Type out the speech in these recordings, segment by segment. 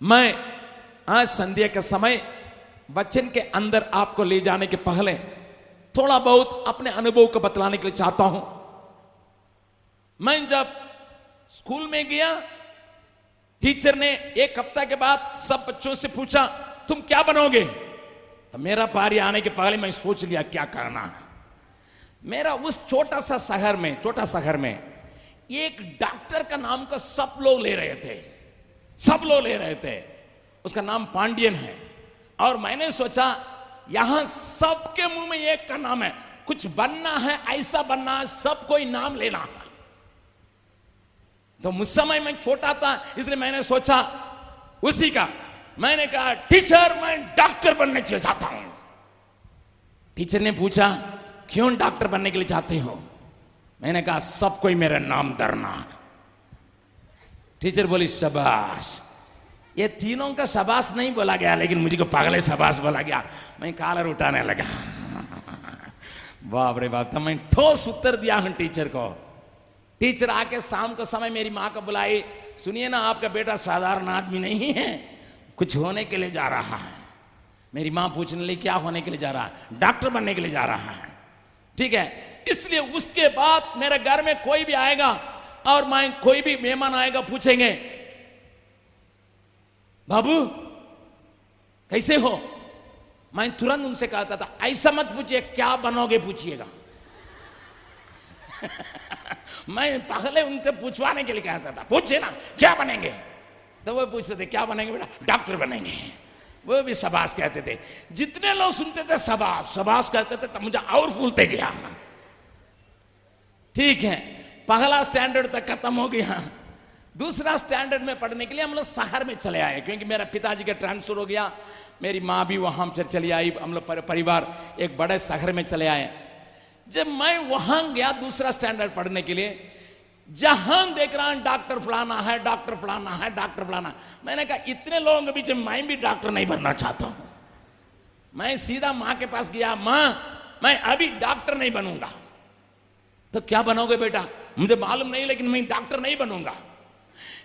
मैं आज संध्या के समय वचन के अंदर आपको ले जाने के पहले थोड़ा बहुत अपने अनुभव को बतलाने के लिए चाहता हूँ। मैं जब स्कूल में गया, टीचर ने एक हफ़्ता के बाद सब बच्चों से पूछा, तुम क्या बनोगे? तो मेरा पारी आने के पहले मैं सोच लिया, क्या करना मेरा उस छोटा सा शहर में, छोटा शहर में एक डॉक्टर का नाम का सब लोग ले रहे थे। सब लोग ले रहे थे। उसका नाम पांडियन है। और मैंने सोचा, यहाँ सबके मुँह में एक का नाम है। कुछ बनना है, ऐसा बनना है, सब कोई नाम लेना है। तो मुझ समय मैं छोटा था, इसलिए मैंने सोचा, उसी का। मैंने कहा, टीचर, मैं डॉक्टर बनने के लिए चाहता हूँ। टीचर ने पूछा, क्यों डॉक्टर बनने के लिए चाहते हो? मैंने कहा, सब कोई मेरा नाम धरना टीचर बोली, शबाश। ये तीनों का शबाश नहीं बोला गया, लेकिन मुझे को पागले शबाश बोला गया। मैं कालर उठाने लगा। बाप रे बाप तो मैं ठोस उत्तर दिया हूँ टीचर को। टीचर आके शाम को समय मेरी माँ को बुलाई, सुनिए ना, आपका बेटा साधारण आदमी नहीं है। कुछ होने के लिए जा रहा है। मेरी माँ पूछने लगी, क्या होने के लिए जा रहा है? डॉक्टर बनने के लिए जा रहा है। ठीक है, इसलिए उसके बाद मेरे घर में कोई भी आएगा और मैं कोई भी मेहमान आएगा, पूछेंगे, बाबू, कैसे हो? मैं तुरंत उनसे कहता था, ऐसा मत पूछिए, क्या बनोगे, पूछिएगा. मैं पहले उनसे पूछवाने के लिए कहता था पूछे ना, क्या बनेंगे? तो वो पूछते थे, क्या बनेंगे बेटा? डॉक्टर बनेंगे वो भी सबास कहते थे। जितने लोग सुनते थे सबास सबास कहते थे तब मुझे और फूलते गया। ठीक है पहला स्टैंडर्ड तक खत्म हो गया। दूसरा स्टैंडर्ड में पढ़ने के लिए हम लोग शहर में चले आए, क्योंकि मेरा पिताजी का ट्रांसफ़र हो गया। मेरी माँ भी वहाँ फिर चली आई, हम लोग परिवार एक बड़े शहर में चले आए। जब मैं वहाँ गया दूसरा स्टैंडर्ड पढ़ने के लिए, जहाँ देख रहा हूँ डॉक्टर फलाना है, डॉक्टर फलाना है, डॉक्टर फलाना। मैंने कहा, इतने लोगों के बीच मैं भी डॉक्टर नहीं बनना चाहता हूँ। मैं सीधा माँ के पास गया, माँ, मैं अभी डॉक्टर नहीं बनूँगा। तो क्या बनोगे बेटा? मुझे मालूम नहीं, लेकिन मैं डॉक्टर नहीं बनूँगा।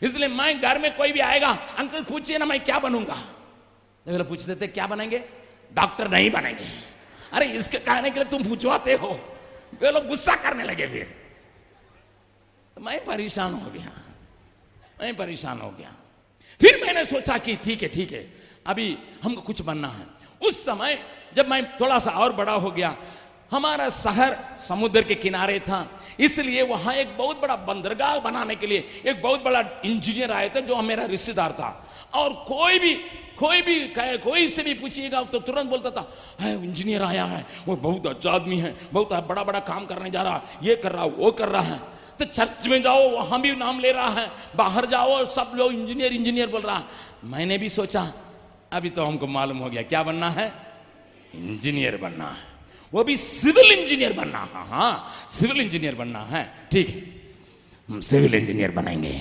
इसलिए मैं घर में कोई भी आएगा, अंकल पूछिए ना मैं क्या बनूँगा। तो लोग पूछते थे क्या बनेंगे डॉक्टर नहीं बनेंगे। अरे, इसके कहने के लिए तुम पूछवाते हो। वे लोग गुस्सा करने लगे फिर। तो मैं परेशान हो गया। मैं परेशान हो गया। फिर मैंने सोचा कि ठीक है ठीक है, अभी हमको कुछ बनना है। उस समय जब मैं थोड़ा सा और बड़ा हो गया, हमारा शहर समुद्र के किनारे था। इसलिए वहाँ एक बहुत बड़ा बंदरगाह बनाने के लिए एक बहुत बड़ा इंजीनियर आए थे जो मेरा रिश्तेदार था। और कोई भी कोई भी कहे, कोई से भी पूछिएगा तो तुरंत बोलता था, है इंजीनियर आया है, वो बहुत अच्छा आदमी है, बहुत बड़ा बड़ा काम करने जा रहा है ये कर रहा, वो कर रहा है। तो चर्च में जाओ, वहाँ भी नाम ले रहा है, बाहर जाओ सब लोग इंजीनियर इंजीनियर बोल रहा है। मैंने भी सोचा, अभी तो हमको मालूम हो गया, क्या बनना है? इंजीनियर बनना है। वो भी सिविल इंजीनियर बनना है हाँ सिविल इंजीनियर बनना है, ठीक है। हम सिविल इंजीनियर बनाएँगे,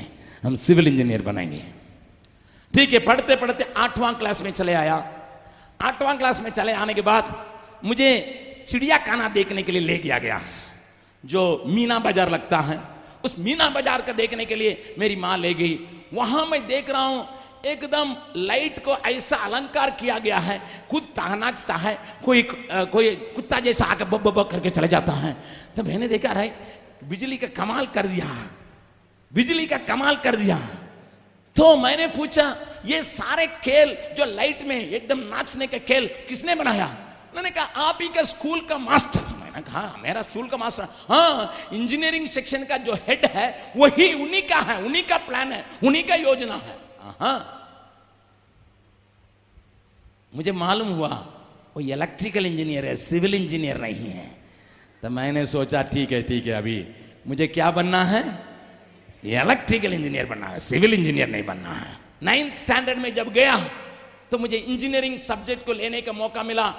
हम सिविल इंजीनियर बनाएँगे। ठीक है, पढ़ते पढ़ते आठवां क्लास में चले आया। आठवां क्लास में चले आने के बाद मुझे चिड़िया खाना देखने के लिए ले गया गया। जो मीना बाज़ार लगता है, उस मीना बाज़ार का देखने के लिए मेरी माँ ले गई। वहाँ मैं देख रहा हूँ एकदम लाइट को ऐसा अलंकार किया गया है कुत्ता नाचता है, कोई कोई कुत्ता जैसा आकर बब बब करके चले जाता है। तो मैंने देखा रहे बिजली का कमाल कर दिया। बिजली का कमाल कर दिया। तो मैंने पूछा, ये सारे खेल जो लाइट में एकदम नाचने के खेल किसने बनाया? उन्होंने कहा, आप ही का स्कूल का मास्टर। मैंने कहा, मेरा स्कूल का मास्टर। हाँ इंजीनियरिंग सेक्शन का जो हेड है, वही उन्हीं का है, उन्हीं का प्लान है, उन्हीं का योजना है। हाँ। मुझे मालूम हुआ वो इलेक्ट्रिकल इंजीनियर है सिविल इंजीनियर नहीं है। तो मैंने सोचा, ठीक है ठीक है, अभी मुझे क्या बनना है? इलेक्ट्रिकल इंजीनियर बनना है सिविल इंजीनियर नहीं बनना है। नाइन्थ स्टैंडर्ड में जब गया तो मुझे इंजीनियरिंग सब्जेक्ट को लेने का मौका मिला।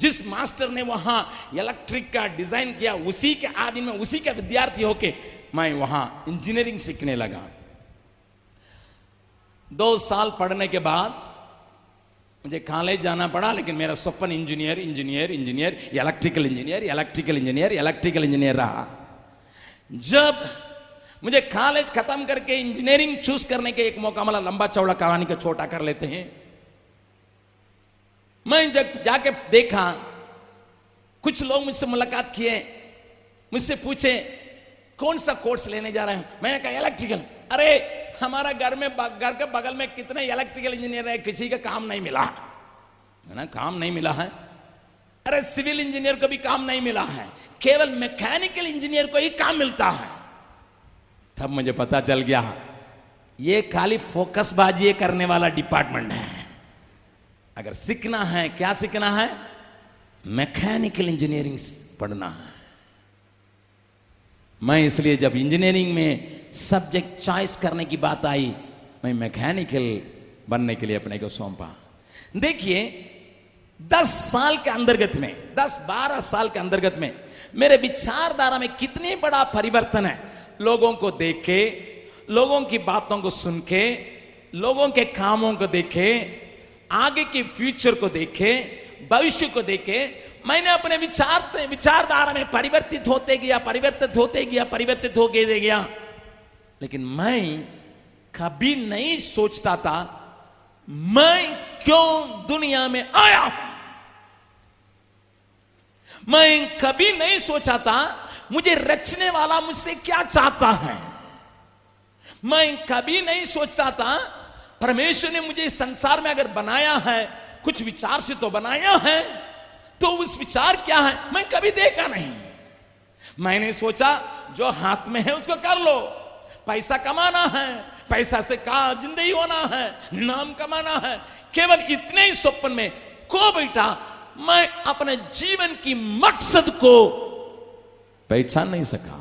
जिस मास्टर ने वहाँ इलेक्ट्रिक का डिज़ाइन किया, उसी के आदि में उसी के विद्यार्थी होके मैं वहाँ इंजीनियरिंग सीखने लगा। दो साल पढ़ने के बाद मुझे कॉलेज जाना पड़ा, लेकिन मेरा सपन engineer engineer engineer electrical engineer electrical engineer electrical engineer रहा। जब मुझे कॉलेज खत्म करके इंजीनियरिंग चूज़ करने के एक मौका मिला, लंबा चौड़ा कहानी को छोटा कर लेते हैं। मैं जब जाके देखा, कुछ लोग मुझसे मुलाकात किए, मुझसे पूछे, कौन सा कोर्स लेने जा रहे हैं? मैंने कहा इलेक्ट्रिकल अरे हमारा घर में घर के बगल में कितने इलेक्ट्रिकल इंजीनियर है, किसी का काम नहीं मिला। है ना, काम नहीं मिला है। अरे सिविल इंजीनियर को भी काम नहीं मिला है। केवल मैकेनिकल इंजीनियर को ही काम मिलता है। तब मुझे पता चल गया, ये खाली फोकस बाजी करने वाला डिपार्टमेंट है। अगर सीखना है, क्या सीखना है? मैकेनिकल इंजीनियरिंग पढ़ना है। मैं इसलिए जब इंजीनियरिंग में सब्जेक्ट चॉइस करने की बात आई। मैं मैकेनिकल बनने के लिए अपने को सौंपा। देखिए, दस साल के अंतर्गत में, दस बारह साल के अंतर्गत में, मेरे विचारधारा में कितनी बड़ा परिवर्तन है। लोगों को देख के लोगों की बातों को सुन के लोगों के कामों को देखे, आगे के फ्यूचर को देखे, भविष्य को देखे, मैंने अपने विचार, विचारधारा में परिवर्तित होते गया, परिवर्तित होते गया, परिवर्तित हो गया। लेकिन मैं कभी नहीं सोचता था, मैं क्यों दुनिया में आया? मैं कभी नहीं सोचा था, मुझे रचने वाला मुझसे क्या चाहता है? मैं कभी नहीं सोचता था, परमेश्वर ने मुझे संसार में अगर बनाया है, कुछ विचार से तो बनाया है तो उस विचार क्या है? मैं कभी देखा नहीं। मैंने सोचा, जो हाथ में है उसको कर लो। पैसा कमाना है, पैसा से कहा ज़िंदगी होना है, नाम कमाना है। केवल इतने ही स्वप्न में, को बेटा, मैं अपने जीवन की मकसद को पहचान नहीं सका।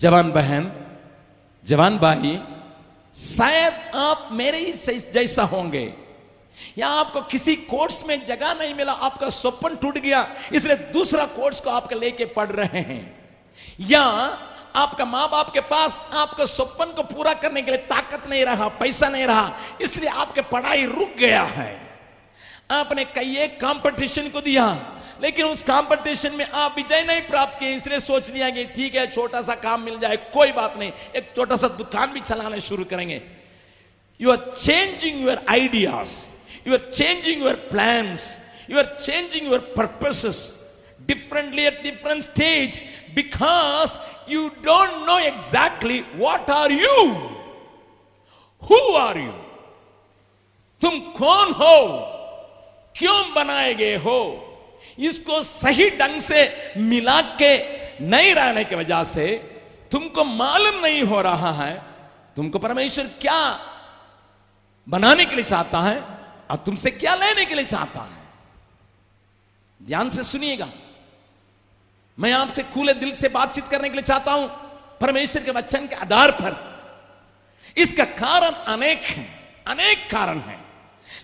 जवान बहन, जवान भाई, शायद आप मेरे ही जैसा होंगे, या आपको किसी कोर्स में जगह नहीं मिला, आपका स्वप्न टूट गया, इसलिए दूसरा कोर्स को आपके लेके पढ़ रहे हैं। या आपका माँ बाप के पास आपके सपन को पूरा करने के लिए ताकत नहीं रहा, पैसा नहीं रहा, इसलिए आपके पढ़ाई रुक गया है। आपने कई एक कंपटीशन को दिया, लेकिन उस कंपटीशन में आप विजय नहीं प्राप्त किए, इसलिए सोच लिया कि ठीक है छोटा सा काम मिल जाए, कोई बात नहीं, एक छोटा सा दुकान भी चलाना शुरू करेंगे। You are changing your ideas you are changing your plans you are changing your purposes differently at different stage because you don't know exactly what are you. Who are you? तुम कौन हो? क्यों बनाए गए हो? इसको सही ढंग से मिला के नहीं रहने की वजह से तुमको मालूम नहीं हो रहा है। तुमको परमेश्वर क्या बनाने के लिए चाहता है और तुमसे क्या लेने के लिए चाहता है? ध्यान से सुनिएगा। मैं आपसे खुले दिल से बातचीत करने के लिए चाहता हूँ, परमेश्वर के वचन के आधार पर। इसका कारण अनेक है, अनेक कारण है।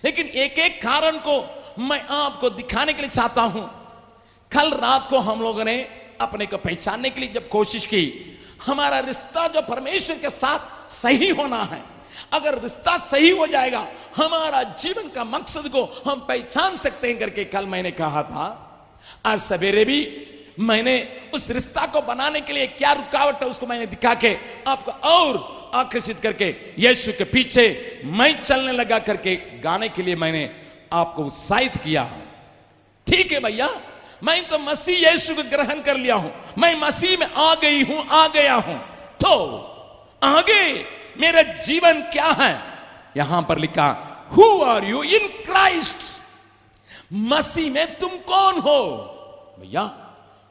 लेकिन एक एक कारण को मैं आपको दिखाने के लिए चाहता हूँ। कल रात को हम लोगों ने अपने को पहचानने के लिए जब कोशिश की, हमारा रिश्ता जो परमेश्वर के साथ सही होना है, अगर रिश्ता सही हो जाएगा, हमारा जीवन का मकसद को हम पहचान सकते हैं करके कल मैंने कहा था, आज सवेरे भी मैंने उस रिश्ता को बनाने के लिए क्या रुकावट है उसको मैंने दिखा के आपको और आकर्षित करके यीशु के पीछे मैं चलने लगा करके गाने के लिए मैंने आपको उत्साहित किया ठीक है भैया, मैं तो मसीह यीशु को ग्रहण कर लिया हूँ। मैं मसीह में आ गई हूँ, आ गया हूँ। तो आगे मेरा जीवन क्या है? यहाँ पर लिखा who are you in Christ मसीह में तुम कौन हो? भैया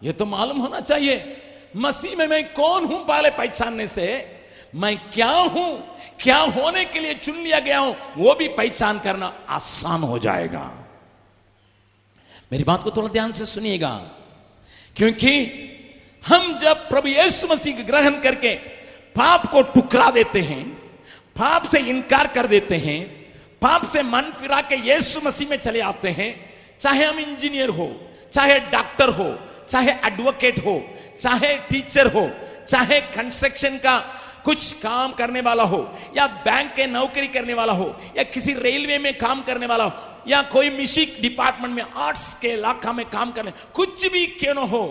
ये तो मालूम होना चाहिए। मसीह में मैं कौन हूँ पहले पहचानने से? मैं क्या हूँ? क्या होने के लिए चुन लिया गया हूँ? वो भी पहचान करना आसान हो जाएगा। मेरी बात को थोड़ा ध्यान से सुनिएगा। क्योंकि हम जब प्रभु यीशु मसीह को ग्रहण करके पाप को टुकरा देते हैं, पाप से इनकार कर देते हैं, पाप से मन फिरा के यीशु मसीह में चले आते हैं, चाहे हम इंजीनियर हो, चाहे डॉक्टर हो चाहे एडवोकेट हो, चाहे टीचर हो, चाहे कंस्ट्रक्शन का कुछ काम करने वाला हो, या बैंक के नौकरी करने वाला हो, या किसी रेलवे में काम करने वाला हो, या कोई म्यूज़िक डिपार्टमेंट में आर्ट्स के इलाका में काम करने, कुछ भी क्यों न हो,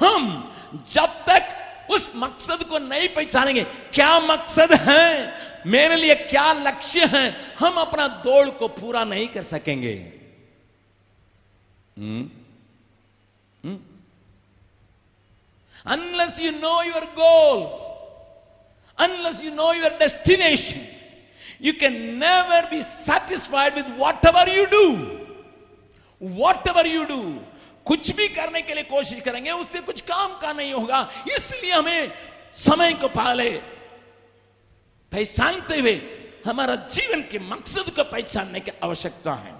हम जब तक उस मकसद को नहीं पहचानेंगे, क्या मकसद है, मेरे लिए क्या लक्ष्य है, हम अपना दौड़ को पूरा नहीं कर सकेंगे। Unless you know your goal unless you know your destination you can never be satisfied with whatever you do whatever you do कुछ भी करने के लिए कोशिश करेंगे, उससे कुछ काम का नहीं होगा। इसलिए हमें समय को पहले पहचानते हुए हमारा जीवन के मकसद को पहचानने की आवश्यकता है।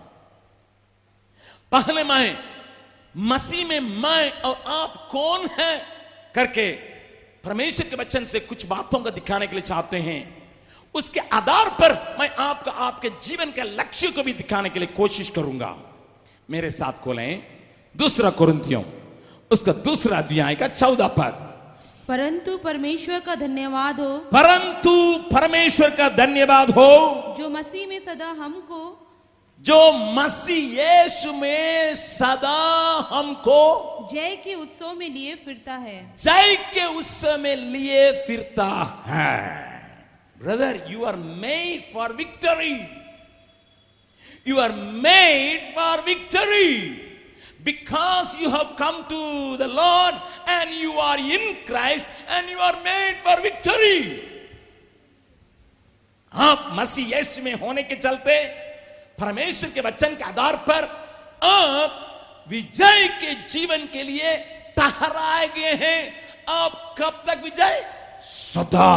पहले मैं, मसीह में मैं और आप कौन है? करके परमेश्वर के वचन से कुछ बातों को दिखाने के लिए चाहते हैं। उसके आधार पर मैं आपको आपके जीवन के लक्ष्य को भी दिखाने के लिए कोशिश करूँगा। मेरे साथ खोलें। दूसरा कुरंतियों उसका दूसरा अध्याय का चौदह पद। परंतु परमेश्वर का धन्यवाद हो। परंतु परमेश्वर का धन्यवाद हो। जो मसीह में सदा हमको जो मसीह यीशु में सदा हमको जय के उत्सव में लिए फिरता है। जय के उत्सव में लिए फिरता है। Brother you are made for victory you are made for victory because you have come to the Lord and you are in Christ and you are made for victory. आप मसीह यीशु में होने के चलते परमेश्वर के वचन के आधार पर आप विजय के जीवन के लिए ठहराए गए हैं। आप कब तक विजय? सदा।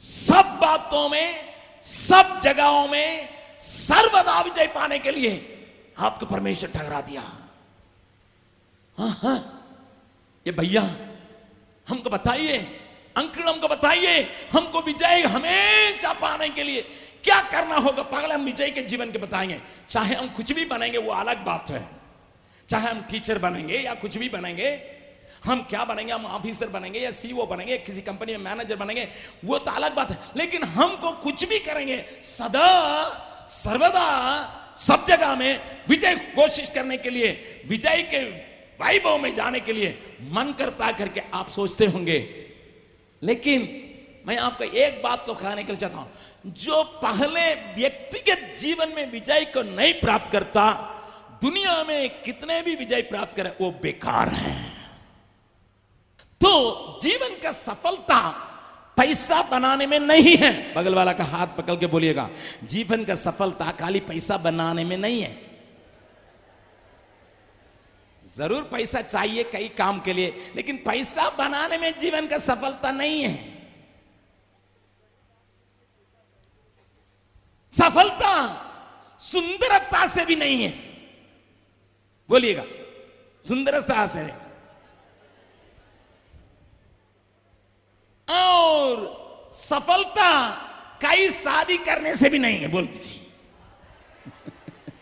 सब बातों में, सब जगहों में सर्वदा विजय पाने के लिए आपको परमेश्वर ठहरा दिया। हाँ हाँ ये भैया, हमको बताइए अंकल हमको बताइए, हमको विजय हमेशा पाने के लिए क्या करना होगा? पागल हम विजय के जीवन के बताएँगे। चाहे हम कुछ भी बनेंगे, वो अलग बात है। चाहे हम टीचर बनेंगे या कुछ भी बनेंगे, हम क्या बनेंगे? हम ऑफिसर बनेंगे या सीईओ बनेंगे, किसी कंपनी में मैनेजर बनेंगे, वो तो अलग बात है। लेकिन हमको कुछ भी करेंगे, सदा, सर्वदा, सब जगह में विजय कोशिश करने के लिए, विजय के वैभव में जाने के लिए मन करता करके आप सोचते होंगे। लेकिन मैं आपको एक बात तो कहने के लिए चाहता हूँ। जो पहले व्यक्तिगत जीवन में विजय को नहीं प्राप्त करता, दुनिया में कितने भी विजय प्राप्त करे, वो बेकार है। तो जीवन का सफलता पैसा बनाने में नहीं है। बगल वाला का हाथ पकड़ के बोलिएगा, जीवन का सफलता खाली पैसा बनाने में नहीं है। ज़रूर पैसा चाहिए कई काम के लिए, लेकिन पैसा बनाने में जीवन का सफलता नहीं है। सफलता सुंदरता से भी नहीं है। बोलिएगा, सुंदरता से नहीं। और सफलता कई शादी करने से भी नहीं है, बोल दीजिए।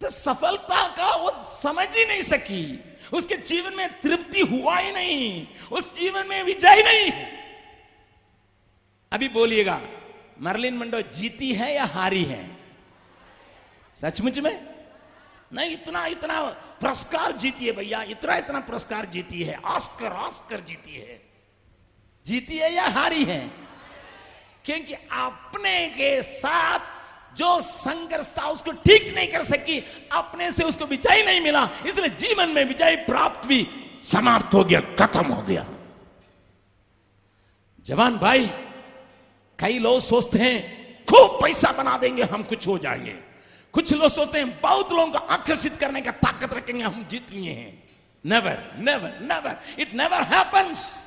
तो सफलता का वो समझ ही नहीं सकी। उसके जीवन में तृप्ति हुआ ही नहीं, उस जीवन में विजय नहीं अभी बोलिएगा, मरलिन मंडो जीती है या हारी है? सचमुच में? नहीं, इतना इतना पुरस्कार जीती है भैया, इतना इतना पुरस्कार जीती है, ऑस्कर ऑस्कर जीती है। जीती है या हारी है? क्योंकि अपने के साथ जो संघर्ष था उसको ठीक नहीं कर सकी, अपने से उसको विजय नहीं मिला, इसलिए जीवन में विजय प्राप्त भी समाप्त हो गया, खत्म हो गया। जवान भाई, कई लोग सोचते हैं, खूब पैसा बना देंगे, हम कुछ हो जाएँगे। कुछ लोग सोचते हैं, बहुत लोगों को आकर्षित करने का ताकत रखेंगे, हम जीत लिए हैं। Never never never it never happens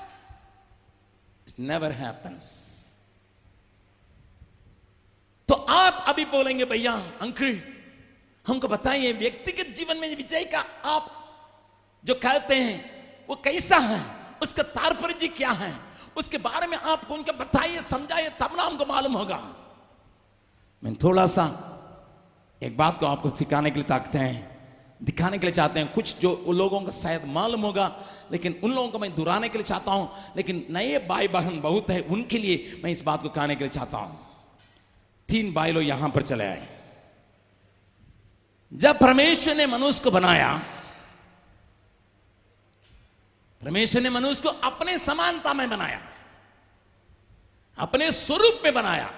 it never happens तो आप अभी बोलेंगे, भैया, अंकल, हमको बताइए, व्यक्तिगत जीवन में विजय का आप जो कहते हैं, वो कैसा है? उसका तात्पर्य क्या है? उसके बारे में आपको उनका बताइए, समझाइए, तब ना हमको मालूम होगा। मैं थोड़ा सा एक बात को आपको सिखाने के लिए ताकते हैं, दिखाने के लिए चाहते हैं। कुछ जो उन लोगों को शायद मालूम होगा, लेकिन उन लोगों को मैं दुराने के लिए चाहता हूँ, लेकिन नए भाई बहन बहुत है, उनके लिए मैं इस बात को कहने के लिए चाहता हूँ। तीन लोग यहाँ पर चले आए। जब परमेश्वर ने मनुष्य को बनाया, परमेश्वर ने मनुष्य को अपने समानता में बनाया, अपने स्वरूप में बनाया,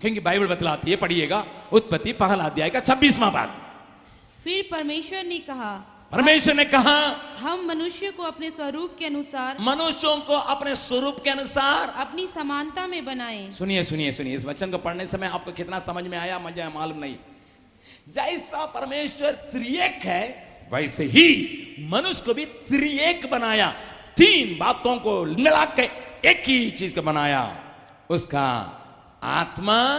क्योंकि बाइबल बतलाती है, पढ़िएगा, उत्पत्ति पहला अध्याय का छब्बीसवां बात फिर परमेश्वर ने कहा परमेश्वर ने कहा हम मनुष्य को अपने स्वरूप के अनुसार मनुष्यों को अपने स्वरूप के अनुसार। अपनी समानता में बनाए। सुनिए सुनिए सुनिए इस वचन को पढ़ने समय आपको कितना समझ में आया मुझे मालूम नहीं। जैसा परमेश्वर त्रिएक है वैसे ही मनुष्य को भी त्रिएक बनाया तीन बातों को मिला के एक ही चीज़ को बनाया। उसका आत्मा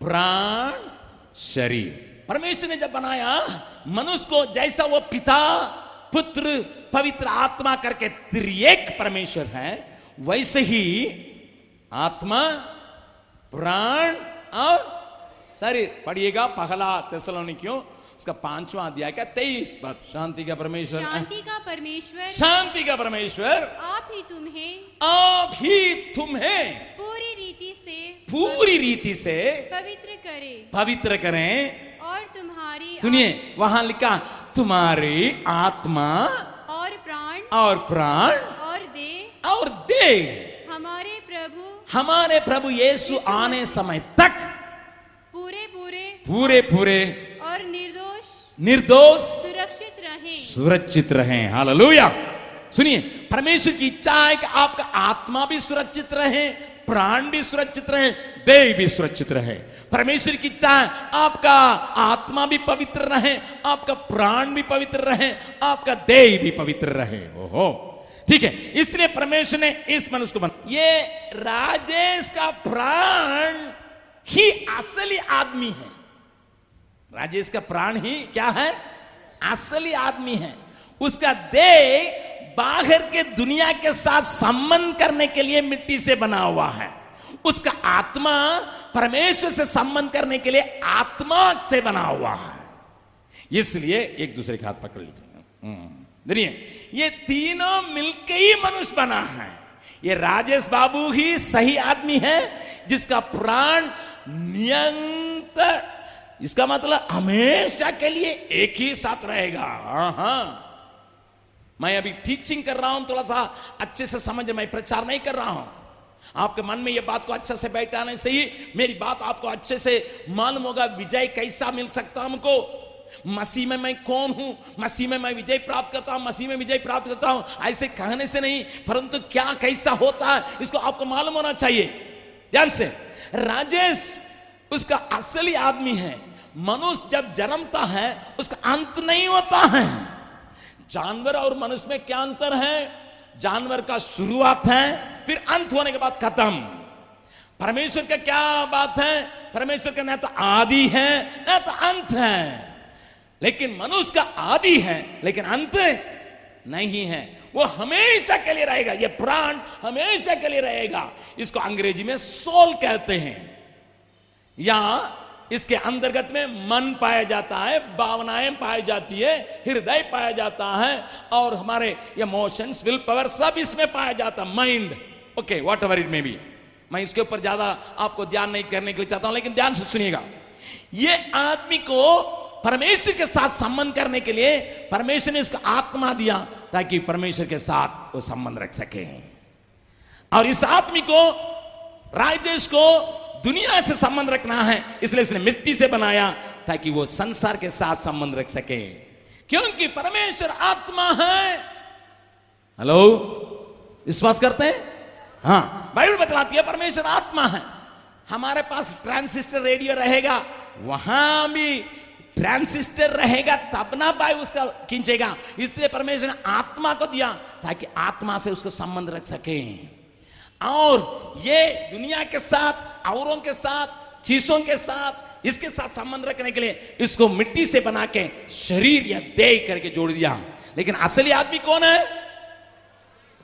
प्राण शरीर। परमेश्वर ने जब बनाया मनुष्य को जैसा वो पिता पुत्र पवित्र आत्मा करके त्रिएक परमेश्वर है वैसे ही आत्मा प्राण और शरीर पढ़िएगा पहला क्यों उसका पांचवा अध्याय का तेईस पद शांति का परमेश्वर। शांति का परमेश्वर। शांति का परमेश्वर। आप ही तुम्हें आप ही तुम्हें पूरी रीति से। पूरी रीति से पवित्र करें। पवित्र करें। और तुम्हारी सुनिए वहाँ लिखा तुम्हारी आत्मा और प्राण और प्राण और दे और दे हमारे प्रभु हमारे प्रभु यीशु आने समय तक पूरे पूरे पूरे पूरे और निर्दोष निर्दोष सुरक्षित रहे। सुरक्षित रहे। हालेलुया। सुनिए परमेश्वर की इच्छा है कि आपका आत्मा भी सुरक्षित रहे प्राण भी सुरक्षित रहे, देह भी सुरक्षित रहे। परमेश्वर की इच्छा आपका आत्मा भी पवित्र रहे, आपका प्राण भी पवित्र रहे, आपका देह भी पवित्र रहे। ओहो। ठीक है, इसलिए परमेश्वर ने इस मनुष्य को बना ये राजेश का प्राण ही असली आदमी है। राजेश का प्राण ही क्या है? असली आदमी है। उसका देह बाहर के दुनिया के साथ संबंध करने के लिए मिट्टी से बना हुआ है। उसका आत्मा परमेश्वर से संबंध करने के लिए आत्मा से बना हुआ है। इसलिए एक दूसरे के हाथ पकड़ लीजिए। हम्म। देखिए, ये तीनों मिलके ही मनुष्य बना है। ये राजेश बाबू ही सही आदमी है, जिसका प्राण नियंत्र इसका मतलब हमेशा के लिए एक ही साथ रहेगा। हाँ हाँ। मैं अभी टीचिंग कर रहा हूँ, थोड़ा सा अच्छे से समझ, मैं प्रचार नहीं कर रहा हूँ। आपके मन में यह बात को अच्छे से बैठाने से ही मेरी बात आपको अच्छे से मालूम होगा, विजय कैसा मिल सकता हमको। मसीह में मैं कौन हूँ? मसीह में मैं विजय प्राप्त करता हूँ, मसीह में विजय प्राप्त करता हूँ। ऐसे कहने से नहीं, परंतु क्या कैसा होता है, इसको आपको मालूम होना चाहिए। ध्यान से, राजेश उसका असली आदमी है। मनुष्य जब जन्मता है, उसका अंत नहीं होता है। जानवर और मनुष्य में क्या अंतर है? जानवर का शुरुआत है, फिर अंत होने के बाद खत्म। परमेश्वर का क्या बात है? परमेश्वर का न तो आदि है, न तो अंत है। लेकिन मनुष्य का आदि है, लेकिन अंत नहीं है। वो हमेशा के लिए रहेगा, ये प्राण हमेशा के लिए रहेगा। इसको अंग्रेज़ी में सोल कहते हैं। या इसके अंतर्गत में मन पाया जाता है, भावनाएँ पाई जाती है, हृदय पाया जाता है, और हमारे इमोशंस विल पावर सब इसमें पाया जाता है mind okay whatever it may be मैं इसके ऊपर ज़्यादा आपको ध्यान नहीं करने के लिए चाहता हूँ, लेकिन ध्यान से सुनिएगा। ये आदमी को परमेश्वर के साथ संबंध करने के लिए परमेश्वर ने इसको आत्मा दिया, ताकि परमेश्वर के साथ वो संबंध रख सके। और इस आदमी को, राजदेश को दुनिया से संबंध रखना है, इसलिए इसने मिट्टी से बनाया ताकि वो संसार के साथ संबंध रख सके। क्योंकि परमेश्वर आत्मा है। हेलो? विश्वास करते हैं? हाँ बाइबल बतलाती है परमेश्वर आत्मा है। हमारे पास ट्रांसिस्टर रेडियो रहेगा, वहाँ भी ट्रांसिस्टर रहेगा, तब ना भाई उसका खींचेगा। इसलिए परमेश्वर ने आत्मा को दिया ताकि आत्मा से उसको संबंध रख सके। और ये दुनिया के साथ, औरों के साथ, चीज़ों के साथ, इसके साथ संबंध रखने के लिए इसको मिट्टी से बना के शरीर या देह करके जोड़ दिया। लेकिन असली आदमी कौन है?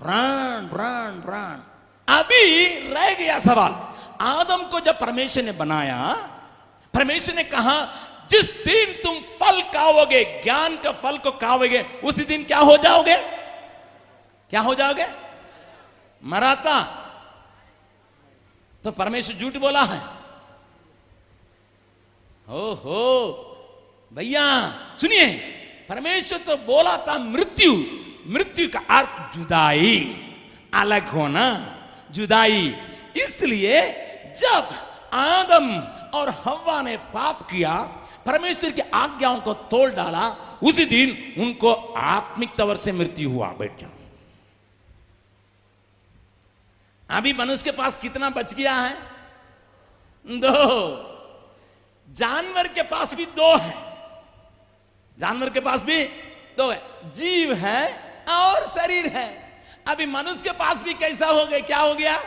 प्राण प्राण प्राण। अभी रह गया सवाल। आदम को जब परमेश्वर ने बनाया, परमेश्वर ने कहा, जिस दिन तुम फल खाओगे, ज्ञान का फल को खाओगे, उसी दिन क्या हो जाओगे? क्या हो जाओगे? मराता। तो परमेश्वर झूठ बोला है। हो हो भैया, सुनिए, परमेश्वर तो बोला था मृत्यु। मृत्यु का अर्थ जुदाई, अलग होना, जुदाई। इसलिए जब आदम और हवा ने पाप किया, परमेश्वर की आज्ञाओं को तोड़ डाला, उसी दिन उनको आत्मिक तवर से मृत्यु हुआ बैठ जाओ अभी मनुष्य के पास कितना बच गया है? दो। जानवर के पास भी दो है। जानवर के पास भी दो है। जीव है और शरीर है। अभी मनुष्य के पास भी कैसा हो गया? क्या हो गया?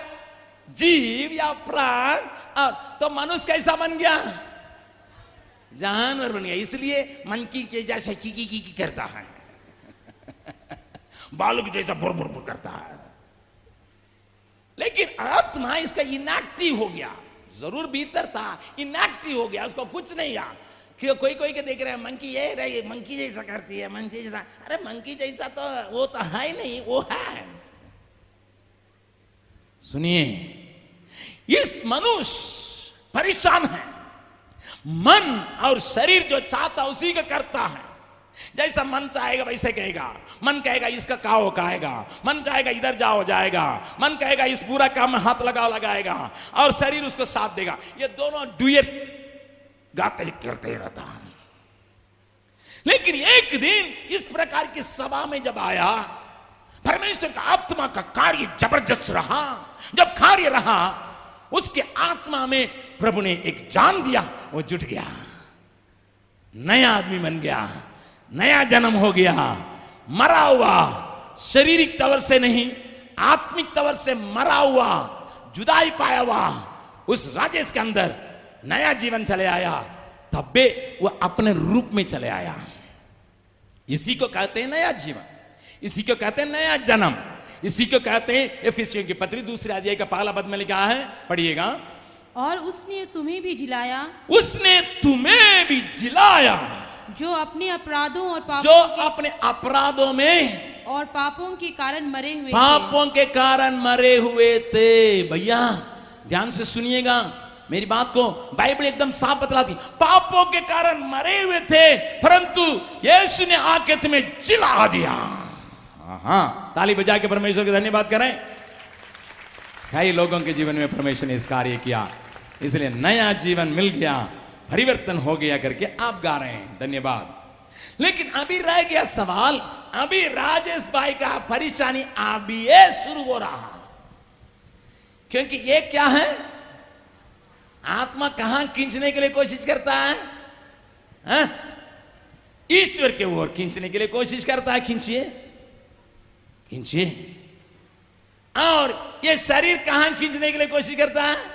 जीव या प्राण। और तो मनुष्य कैसा बन गया? जानवर बन गया। इसलिए मन की के जैसा की की की, की करता है। बालू की जैसा बुर बुर बुर करता है। लेकिन आत्मा इसका इनएक्टिव हो गया। ज़रूर भीतर था इनएक्टिव हो गया, उसको कुछ नहीं आ कि कोई कोई के देख रहे हैं मंकी ये रही मंकी जैसा करती है मंकी जैसा। अरे मंकी जैसा तो वो तो है ही नहीं, वो है। सुनिए, इस मनुष्य परेशान है। मन और शरीर जो चाहता उसी का करता है। जैसा मन चाहेगा, वैसे कहेगा। मन कहेगा, इसका काओ कहेगा? मन चाहेगा, इधर जाओ, जाएगा। मन कहेगा, इस पूरा काम में हाथ लगाओ लगाएगा। और शरीर उसको साथ देगा। ये दोनों डुएट गाते ही करते ही रहता है। लेकिन एक दिन इस प्रकार की सभा में जब आया, परमेश्वर का आत्मा का कार्य ज़बरदस्त रहा। जब कार्य रहा, उसके आत्मा में प्रभु ने एक जान दिया, वो जुट गया। नया आदमी बन गया। नया जन्म हो गया। मरा हुआ शारीरिक तवर से नहीं आत्मिक तवर से मरा हुआ जुदाई पाया हुआ उस राजेश के अंदर नया जीवन चले आया तब भी वह अपने रूप में चले आया। इसी को कहते हैं नया जीवन इसी को कहते हैं नया जन्म इसी को कहते हैं एफिसियों की पत्री दूसरे अध्याय का पहला पद में लिखा है पढ़िएगा। और उसने तुम्हें भी जिलाया। उसने तुम्हें भी जिलाया। जो अपने अपराधों और पापों जो अपने अपराधों में और पापों के कारण मरे हुए पापों के कारण मरे हुए थे। भैया ध्यान से सुनिएगा मेरी बात को बाइबल एकदम साफ़ बतलाती पापों के कारण मरे हुए थे परंतु यीशु ने आके तुम्हें जिला दिया। हाँ ताली बजा के परमेश्वर के धन्यवाद करें। कई लोगों के जीवन में परमेश्वर ने इस कार्य किया इसलिए नया जीवन मिल गया। परिवर्तन हो गया करके आप गा रहे हैं। धन्यवाद। लेकिन अभी रह गया सवाल, अभी राजेश भाई का परेशानी अभी शुरू हो रहा। क्योंकि ये क्या है? आत्मा कहाँ खींचने के लिए कोशिश करता है? ईश्वर के ओर खींचने के लिए कोशिश करता है, खींचिए। खींचिए। और ये शरीर कहाँ खींचने के लिए कोशिश करता है?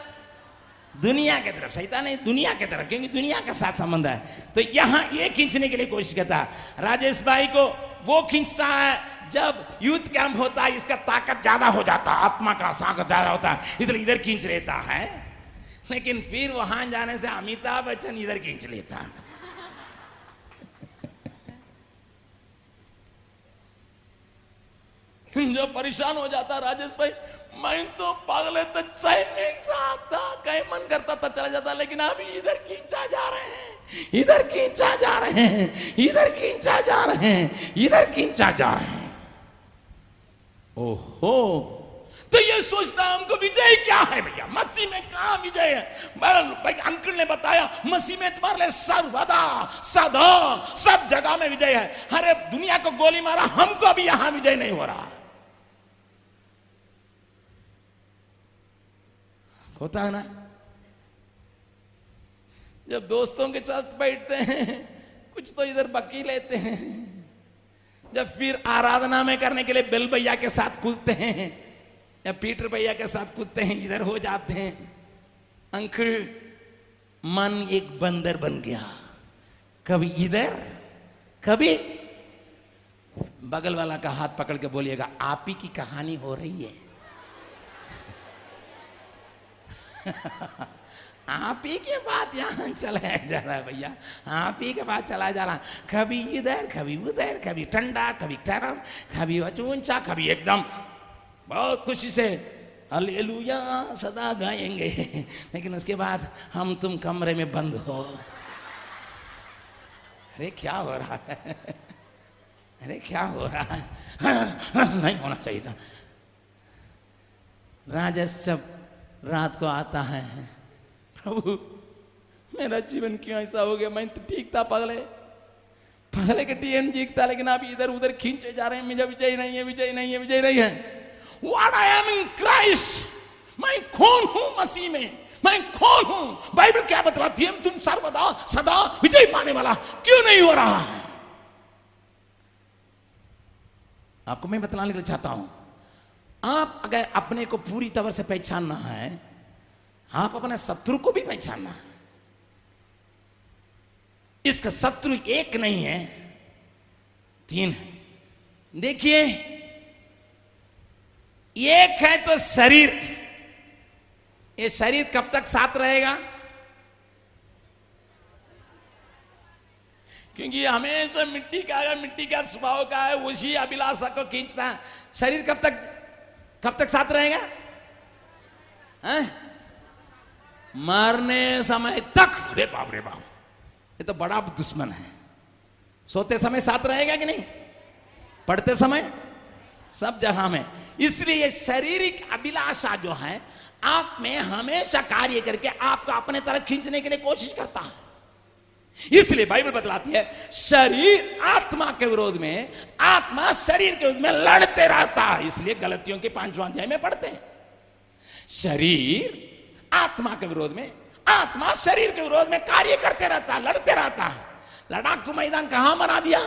दुनिया की तरफ़ सही नहीं दुनिया की तरफ़, क्योंकि दुनिया के साथ संबंध है। तो यहाँ ये खींचने के लिए कोशिश करता है। राजेश भाई को वो खींचता है, जब यूथ कैंप होता है, इसका ताकत ज़्यादा हो जाता है, आत्मा का ताकत ज़्यादा होता है, इसलिए इधर खींच लेता है। लेकिन फिर वहाँ जाने से अमिताभ बच्चन इधर खींच लेता है। जो परेशान हो जाता राजेश भाई मैं तो पागल है तो चैन नहीं चाहता कहीं मन करता था चला जाता, लेकिन अभी इधर खींचा जा रहे हैं, इधर खींचा जा रहे हैं, इधर खींचा जा रहे हैं, इधर खींचा जा रहे हैं। ओहो तो ये सोचता हमको विजय क्या है भैया? मसीह में कहा विजय है? अंकल ने बताया, मसीह में तुम्हारे लिए सर्वदा, सदा, सब जगह में विजय है। अरे, दुनिया को गोली मारा, हमको अभी यहाँ विजय नहीं हो रहा। होता है ना? जब दोस्तों के साथ बैठते हैं, कुछ तो इधर बकी लेते हैं। जब फिर आराधना में करने के लिए बेल भैया के साथ कूदते हैं, या पीटर भैया के साथ कूदते हैं, इधर हो जाते हैं। अंकल, मन एक बंदर बन गया। कभी इधर, कभी बगल वाला का हाथ पकड़ के बोलिएगा, आप ही की कहानी हो रही है। आप ही के बात यहाँ चलाया जा रहा है भैया। आप ही के बात चला जा रहा है। कभी इधर, कभी उधर, कभी ठंडा, कभी ठहरम कभी ऊँचा कभी एकदम। बहुत खुशी से अलेलुया सदा गाएँगे। लेकिन उसके बाद हम तुम कमरे में बंद हो। अरे, क्या हो रहा है? अरे, क्या हो रहा है? नहीं होना चाहिए था। राजस जब रात को आता है। प्रभु, मेरा जीवन क्यों ऐसा हो गया? मैं तो ठीक था, पगले पगले के टीएम जीतता लेकिन आप इधर उधर खींचे जा रहे हैं। मुझे विजय नहीं है, विजय नहीं है, विजय नहीं है। वाट आई एम इन क्राइस्ट मैं कौन हूँ मसीह में? मैं कौन हूँ? बाइबल क्या बतलाती है तुम सर्वदा, सदा विजय पाने वाला क्यों नहीं हो रहा है? आपको मैं बतलाने के लिए चाहता हूँ। आप अगर अपने को पूरी तरह से पहचानना है, आप अपने शत्रु को भी पहचानना है। इसका शत्रु एक नहीं है, तीन है। देखिए, एक है तो शरीर। ये शरीर कब तक साथ रहेगा? क्योंकि हमेशा मिट्टी का है मिट्टी का स्वभाव का है, उसी अभिलाषा को खींचता है। शरीर कब तक कब तक साथ रहेगा? हैं? मरने समय तक। रे बाप रे बाप। ये तो बड़ा दुश्मन है। सोते समय साथ रहेगा कि नहीं? पढ़ते समय? सब जगह में। इसलिए शारीरिक अभिलाषा जो है, आप में हमेशा कार्य करके आपको अपने तरफ़ खींचने के लिए कोशिश करता है। इसलिए बाइबल बतलाती है, शरीर आत्मा के विरोध में, आत्मा शरीर के विरोध में लड़ते रहता है, इसलिए गलतियों के पांचवा अध्याय में पढ़ते हैं। शरीर आत्मा के विरोध में, आत्मा शरीर के विरोध में कार्य करते रहता है, लड़ते रहता है। लड़ाकू मैदान कहाँ बना दिया?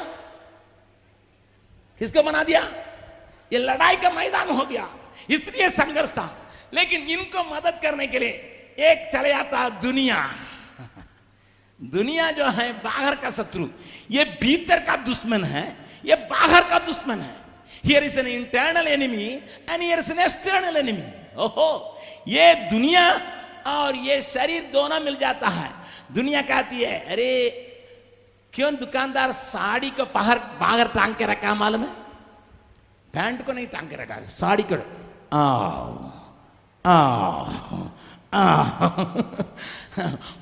किसको बना दिया? ये लड़ाई का मैदान हो गया, इसलिए संघर्ष था। लेकिन इनको मदद करने के लिए एक चले आता दुनिया। दुनिया जो है, बाहर का शत्रु, ये भीतर का दुश्मन है, ये बाहर का दुश्मन है। Here is an internal enemy and here is an external enemy ओहो, ये दुनिया और ये शरीर दोनों मिल जाता है। दुनिया कहती है, अरे, क्यों दुकानदार साड़ी को बाहर बाहर टांग के रखा मालूम है? पैंट को नहीं टांग के रखा साड़ी को। आओ आओ आओ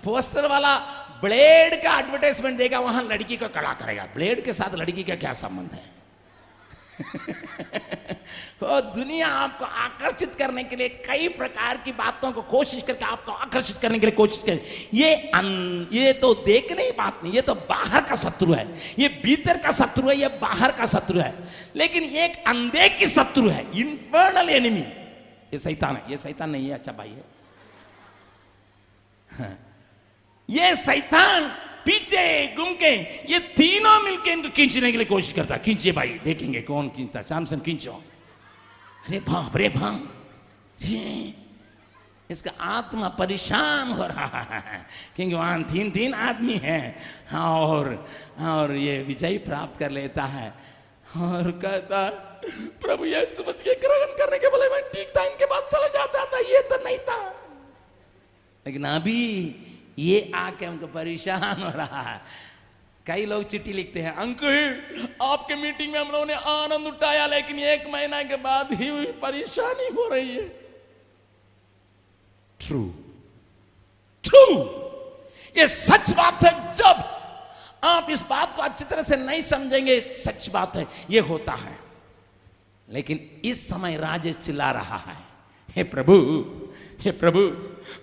पोस्टर वाला ब्लेड का एडवर्टाइजमेंट देगा वहाँ लड़की को खड़ा करेगा। ब्लेड के साथ लड़की का क्या संबंध है? तो दुनिया आपको आकर्षित करने के लिए कई प्रकार की बातों को कोशिश करके आपको आकर्षित करने के लिए कोशिश करे। ये अन, ये तो देखने की बात नहीं ये तो बाहर का शत्रु है। ये भीतर का शत्रु है ये बाहर का शत्रु है। लेकिन एक अंधे की शत्रु है इन्फर्नल एनिमी ये सैतान है ये सैतान नहीं है अच्छा भाई है। हाँ। ये सैतान पीछे घूम के ये तीनों मिलके इनको खींचने के लिए कोशिश करता। खींचे भाई, देखेंगे कौन खींचता सैमसन खींचो। अरे बाप रे बाप। इसका आत्मा परेशान हो रहा है। क्योंकि वहाँ तीन तीन आदमी हैं। और और ये विजय प्राप्त कर लेता है। और कहता प्रभु ये समझ के ग्रहण करने के बोले, मैं ठीक था, इनके पास चला जाता था, ये तो नहीं था। लेकिन अभी ये आके हमको परेशान हो रहा है। कई लोग चिट्ठी लिखते हैं अंकल आपके मीटिंग में हम लोगों ने आनंद उठाया लेकिन एक महीना के बाद ही परेशानी हो रही है। ट्रू ट्रू ये सच बात है जब आप इस बात को अच्छी तरह से नहीं समझेंगे सच बात है ये होता है। लेकिन इस समय राजेश चिल्ला रहा है हे प्रभु हे प्रभु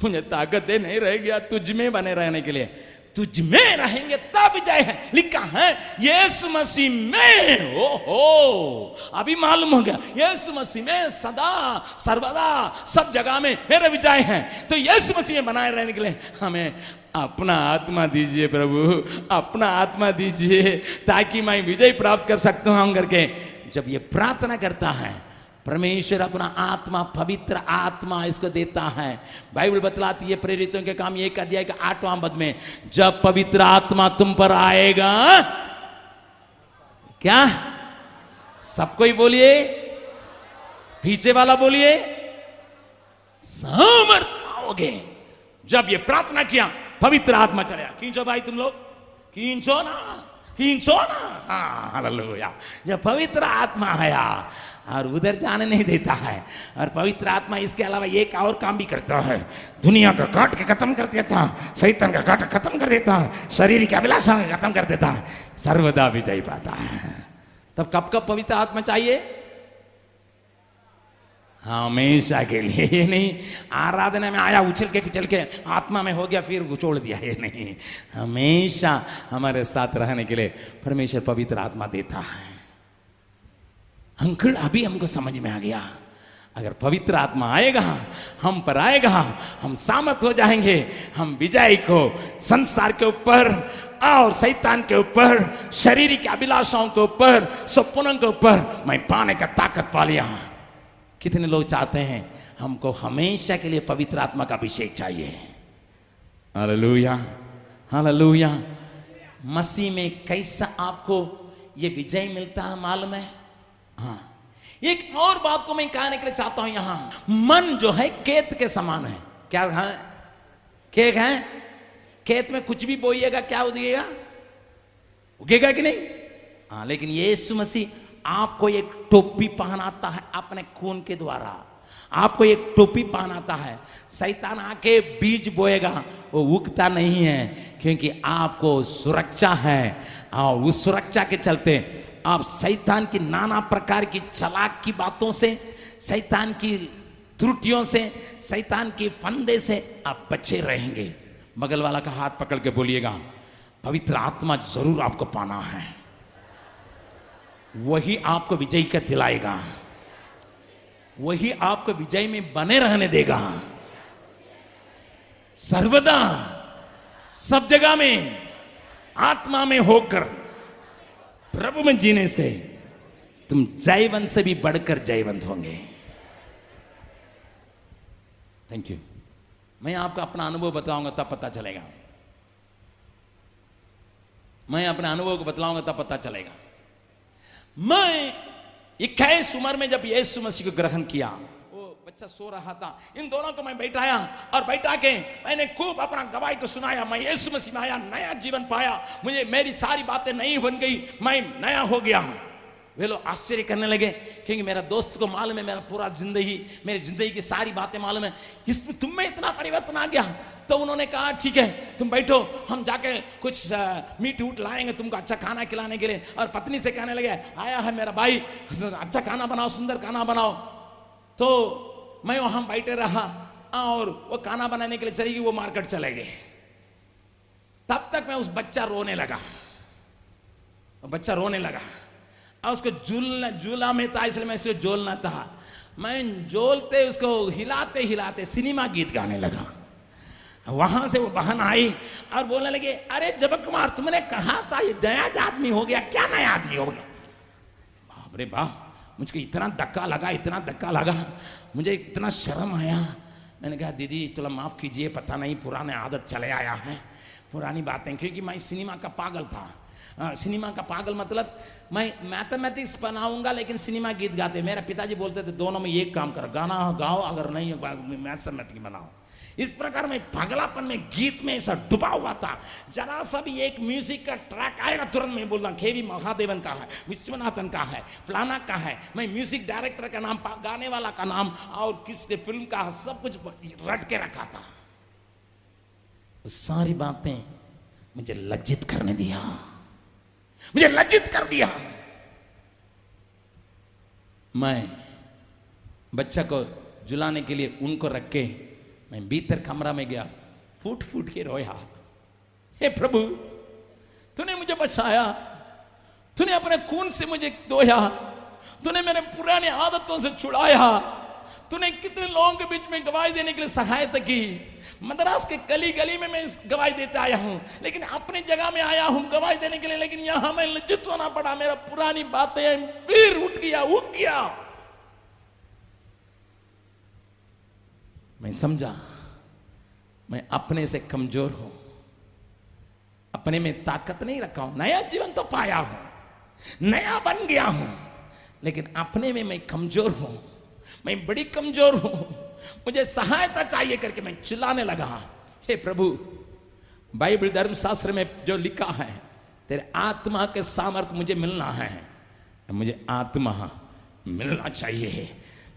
मुझे ताकत दे, नहीं रह गया तुझ में बने रहने के लिए। तुझ में रहेंगे तब विजय है। लिखा है, यीशु मसीह में ओ हो। अभी मालूम हो गया, यीशु मसीह में सदा, सर्वदा, सब जगह में मेरे विजय है। तो यीशु मसीह में बनाए रहने के लिए हमें अपना आत्मा दीजिए प्रभु, अपना आत्मा दीजिए, ताकि मैं विजय प्राप्त कर सकता हूँ करके जब ये प्रार्थना करता है परमेश्वर अपना आत्मा, पवित्र आत्मा इसको देता है। बाइबल बतलाती है प्रेरितों के काम एक अध्याय का आठवां पद में, जब पवित्र आत्मा तुम पर आएगा, क्या? सबको ही बोलिए? पीछे वाला बोलिए? समर्थ जब ये प्रार्थना किया, पवित्र आत्मा चलेगा खींचो भाई तुम लोग? खींचो ना? खींचो ना? हाँ जब पवित्र आत्मा आया और उधर जाने नहीं देता है। और पवित्र आत्मा इसके अलावा एक और काम भी करता है। दुनिया का काट के खत्म कर देता है, शैतान का काट खत्म कर देता है, शरीर की अभिलाषा खत्म कर देता है, सर्वदा विजय पाता है। तब कब कब पवित्र आत्मा चाहिए? हमेशा के लिए ये नहीं, आराधना में आया, उछल के चल के, आत्मा में हो गया, फिर छोड़ दिया ये नहीं, हमेशा हमारे साथ रहने के लिए परमेश्वर पवित्र आत्मा देता है। अंकल अभी हमको समझ में आ गया। अगर पवित्र आत्मा आएगा, हम पर आएगा, हम सामत हो जाएँगे, हम विजय को संसार के ऊपर और सैतान के ऊपर, शरीर की अभिलाषाओं के ऊपर, सपनों के ऊपर मैं पाने का ताकत पा लिया। कितने लोग चाहते हैं, हमको हमेशा के लिए पवित्र आत्मा का अभिषेक चाहिए। हालेलुया। मसीह में कैसा आपको ये विजय मिलता है, मालूम हाँ? एक और बात को मैं कहने के लिए चाहता हूँ यहाँ। मन जो है केत के समान है। क्या है? केक है? खेत में कुछ भी बोइएगा, क्या उगेगा? उगेगा कि नहीं? हाँ लेकिन यीशु मसीह आपको एक टोपी पहनाता है अपने खून के द्वारा। आपको एक टोपी पहनाता है। शैतान आके बीज बोएगा, वो उगता नहीं है, क्योंकि आपको सुरक्षा है। और उस सुरक्षा के चलते आप शैतान की नाना प्रकार की चलाक की बातों से, शैतान की त्रुटियों से, शैतान के फंदे से आप बचे रहेंगे। बगल वाला का हाथ पकड़ के बोलिएगा, पवित्र आत्मा ज़रूर आपको पाना है। वही आपको विजय का दिलाएगा। वही आपको विजय में बने रहने देगा। सर्वदा सब जगह में आत्मा में होकर प्रभु में जीने से, तुम जयवंत से भी बढ़कर जयवंत होंगे। थैंक यू मैं आपको अपना अनुभव बताऊँगा, तब पता चलेगा। मैं अपने अनुभव को बतलाऊँगा, तब पता चलेगा। मैं इक्कीस उम्र में जब यीशु मसीह को ग्रहण किया बच्चा सो रहा था। इन दोनों को मैं बैठाया और बैठा के मैंने खूब अपना गवाही को सुनाया। मैं यीशु मसीह में आया, नया जीवन पाया। मुझे मेरी सारी बातें नई बन गई। मैं नया हो गया वे लोग आश्चर्य करने लगे, क्योंकि मेरा दोस्त को मालूम है, मेरा पूरा ज़िंदगी, मेरी ज़िंदगी की सारी बातें मालूम है। इसमें तुम में इतना परिवर्तन आ गया? तो उन्होंने कहा, ठीक है, तुम बैठो, हम जाके कुछ मीट उट लाएँगे तुमको अच्छा खाना खिलाने के लिए। और पत्नी से कहने लगे, आया है मेरा भाई अच्छा खाना बनाओ, सुंदर खाना बनाओ। तो मैं वहाँ बैठे रहा और वो खाना बनाने के लिए चली गई, वो मार्केट चले गए। तब तक मैं उस बच्चा रोने लगा। बच्चा रोने लगा। और उसको झूलना, झूला में था, इसलिए मैं झोलना था। मैं झोलते, उसको हिलाते हिलाते सिनेमा गीत गाने लगा। वहाँ से वो बहन आई और बोलने लगे, अरे जबक कुमार, तुमने कहा था ये नया आदमी हो गया, क्या नया आदमी हो गया? बाप रे बाप। मुझको इतना धक्का लगा इतना धक्का लगा मुझे इतना शर्म आया। मैंने कहा दीदी थोड़ा माफ़ कीजिए पता नहीं पुराने आदत चले आया है पुरानी बातें क्योंकि मैं सिनेमा का पागल था। आ, सिनेमा का पागल मतलब मैं मैथमेटिक्स बनाऊँगा लेकिन सिनेमा गीत गाते। मेरे पिताजी बोलते थे दोनों में एक काम करो गाना गाओ अगर नहीं मैथमेटिक्स बनाओ। इस प्रकार में पागलापन में गीत में ऐसा डुबा हुआ था। जरा सा भी एक म्यूज़िक का ट्रैक आएगा तुरंत मैं बोलता खेवी महादेवन का है विश्वनाथन का है फलाना का है मैं म्यूज़िक डायरेक्टर का नाम गाने वाला का नाम और किस फ़िल्म का है, सब कुछ रट के रखा था। सारी बातें मुझे लज्जित करने दिया। मुझे लज्जित कर दिया। मैं बच्चा को जुलाने के लिए उनको रख के मैं भीतर कमरा में गया, फूट फूट के रोया। हे प्रभु, तूने मुझे बचाया, तूने अपने खून से मुझे धोया, तूने मेरे पुराने आदतों से छुड़ाया, तूने कितने लोगों के बीच में गवाही देने के लिए सहायता की। मद्रास के गली गली में मैं गवाही देते आया हूँ, लेकिन अपनी जगह में आया हूँ गवाही देने के लिए, लेकिन यहाँ मैं लज्जित होना पड़ा। मेरा पुरानी बातें फिर उठ गया उठ गया। मैं समझा, मैं अपने से कमज़ोर हूँ। अपने में ताकत नहीं रखा हूँ, नया जीवन तो पाया हूँ, नया बन गया हूँ। लेकिन अपने में मैं कमज़ोर हूँ, मैं बड़ी कमज़ोर हूँ। मुझे सहायता चाहिए करके मैं चिल्लाने लगा, हे प्रभु, बाइबल धर्मशास्त्र में जो लिखा है, तेरे आत्मा के सामर्थ्य मुझे मिलना है। मुझे आत्मा मिलना चाहिए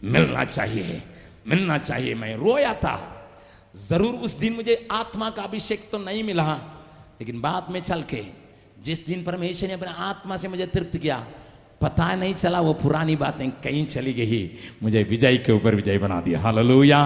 मिलना चाहिए। मिलना चाहिए। मैं रोया था। ज़रूर उस दिन मुझे आत्मा का अभिषेक तो नहीं मिला, लेकिन बाद में चल के, जिस दिन परमेश्वर ने अपने आत्मा से मुझे तृप्त किया, पता नहीं चला वो पुरानी बातें कहीं चली गई। मुझे विजय के ऊपर विजय बना दिया। हालेलुया।